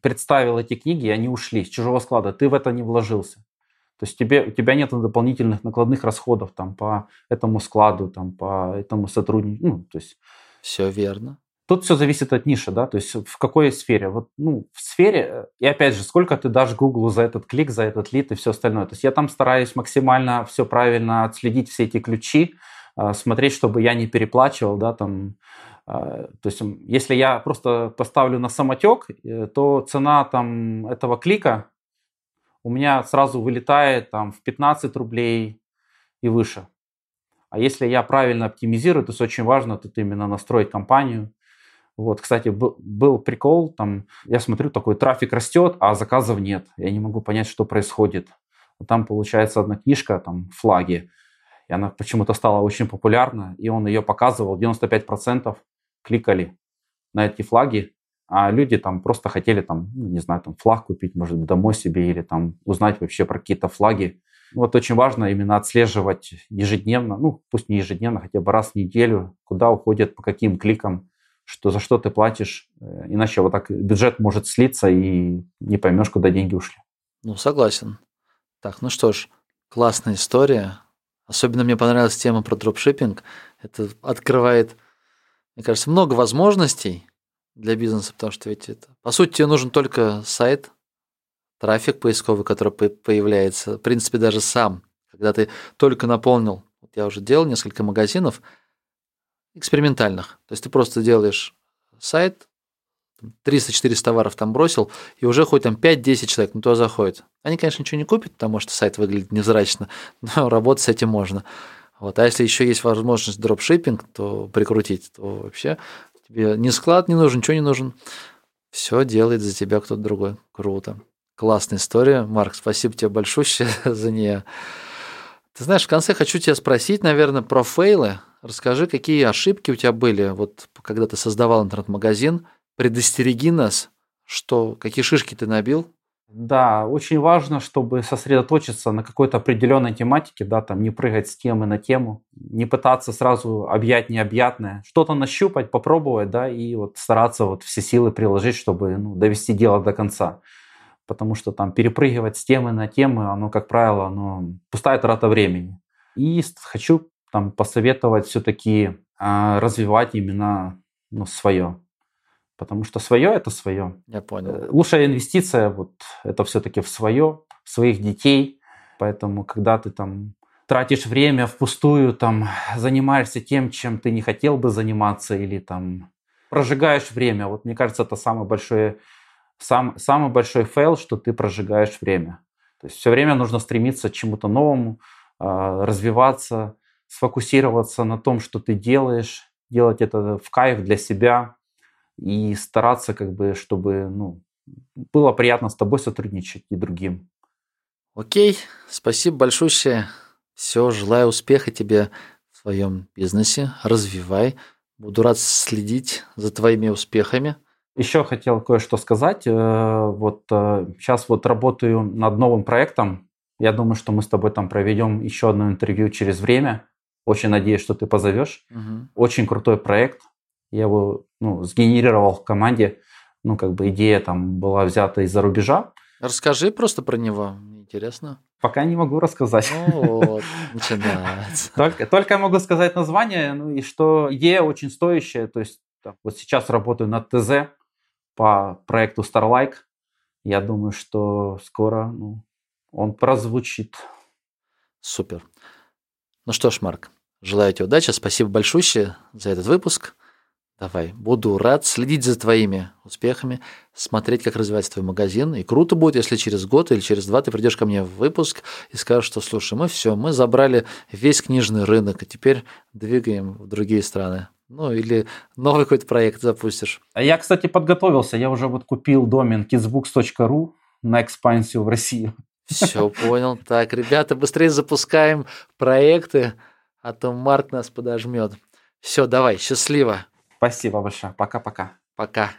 представил эти книги, и они ушли с чужого склада, ты в это не вложился. То есть тебе, у тебя нет дополнительных накладных расходов там по этому складу, там по этому сотруднику, ну, то есть... Все верно. Тут все зависит от ниши, да, то есть в какой сфере. Вот, ну, в сфере, э, и опять же, сколько ты дашь Google за этот клик, за этот лид и все остальное. То есть я там стараюсь максимально все правильно отследить, все эти ключи, э, смотреть, чтобы я не переплачивал, да, там, э, то есть если я просто поставлю на самотек, то цена там этого клика у меня сразу вылетает там в 15 рублей и выше. А если я правильно оптимизирую, то есть очень важно тут именно настроить компанию, вот, кстати, был, прикол, там, я смотрю, такой трафик растет, а заказов нет. Я не могу понять, что происходит. Там, получается, одна книжка, там, флаги, и она почему-то стала очень популярна, и он ее показывал, 95% кликали на эти флаги, а люди там просто хотели там, ну, не знаю, там флаг купить, может быть, домой себе или там узнать вообще про какие-то флаги. Вот очень важно именно отслеживать ежедневно, ну, пусть не ежедневно, хотя бы раз в неделю, куда уходят, по каким кликам что за что ты платишь, э, иначе вот так бюджет может слиться и не поймешь, куда деньги ушли. Ну, согласен. Так, ну что ж, классная история. Особенно мне понравилась тема про дропшиппинг. Это открывает, мне кажется, много возможностей для бизнеса, потому что ведь это... По сути, тебе нужен только сайт, трафик поисковый, который появляется. В принципе, даже сам, когда ты только наполнил, вот я уже делал несколько магазинов, экспериментальных. То есть ты просто делаешь сайт, 300-400 товаров там бросил, и уже хоть там 5-10 человек на то заходит. Они, конечно, ничего не купят, потому что сайт выглядит невзрачно, но работать с этим можно. Вот. А если еще есть возможность дропшиппинг, то прикрутить, то вообще тебе ни склад не нужен, ничего не нужен. Все делает за тебя кто-то другой. Круто. Классная история. Марк, спасибо тебе большое за нее. Ты знаешь, в конце хочу тебя спросить, наверное, про фейлы. Расскажи, какие ошибки у тебя были, вот когда ты создавал интернет-магазин, предостереги нас, что, какие шишки ты набил, да, очень важно, чтобы сосредоточиться на какой-то определенной тематике, да, там не прыгать с темы на тему, не пытаться сразу объять необъятное, что-то нащупать, попробовать, да, и вот стараться вот все силы приложить, чтобы ну, довести дело до конца. Потому что там перепрыгивать с темы на тему, оно, как правило, оно пустая трата времени. И хочу там посоветовать все-таки а, развивать именно ну, свое. Потому что свое это свое. Я понял. Э, лучшая инвестиция вот это все-таки в свое, в своих детей. Поэтому, когда ты там тратишь время впустую, там занимаешься тем, чем ты не хотел бы заниматься, или там прожигаешь время. Вот мне кажется, это самый большой, сам, самый большой fail, что ты прожигаешь время. То есть все время нужно стремиться к чему-то новому, а, развиваться, сфокусироваться на том, что ты делаешь, делать это в кайф для себя и стараться, как бы, чтобы ну, было приятно с тобой сотрудничать и другим. Окей, спасибо большое. Все, желаю успеха тебе в своем бизнесе. Развивай. Буду рад следить за твоими успехами. Еще хотел кое-что сказать. Э, вот сейчас э, вот работаю над новым проектом. Я думаю, что мы с тобой там проведем еще одно интервью через время. Очень надеюсь, что ты позовешь. Угу. Очень крутой проект. Я его ну, сгенерировал в команде. Ну, как бы идея там была взята из-за рубежа. Расскажи просто про него, мне интересно. Пока не могу рассказать. Ну вот, начинается. Только, только могу сказать название, ну и что идея очень стоящая. То есть так, вот сейчас работаю над ТЗ по проекту Starlike. Я думаю, что скоро ну, он прозвучит. Супер. Ну что ж, Марк, Желаю тебе удачи, спасибо большое за этот выпуск. Давай, буду рад следить за твоими успехами, смотреть, как развивается твой магазин. И круто будет, если через год или через два ты придешь ко мне в выпуск и скажешь, что слушай, мы все, мы забрали весь книжный рынок, и теперь двигаем в другие страны. Ну, или новый какой-то проект запустишь. А я, кстати, подготовился. Я уже вот купил домен kidsbooks.ru на экспансию в Россию. Все, понял. Так, ребята, быстрее запускаем проекты, а то Марк нас подожмет. Все, давай, счастливо. Спасибо большое. Пока-пока. Пока.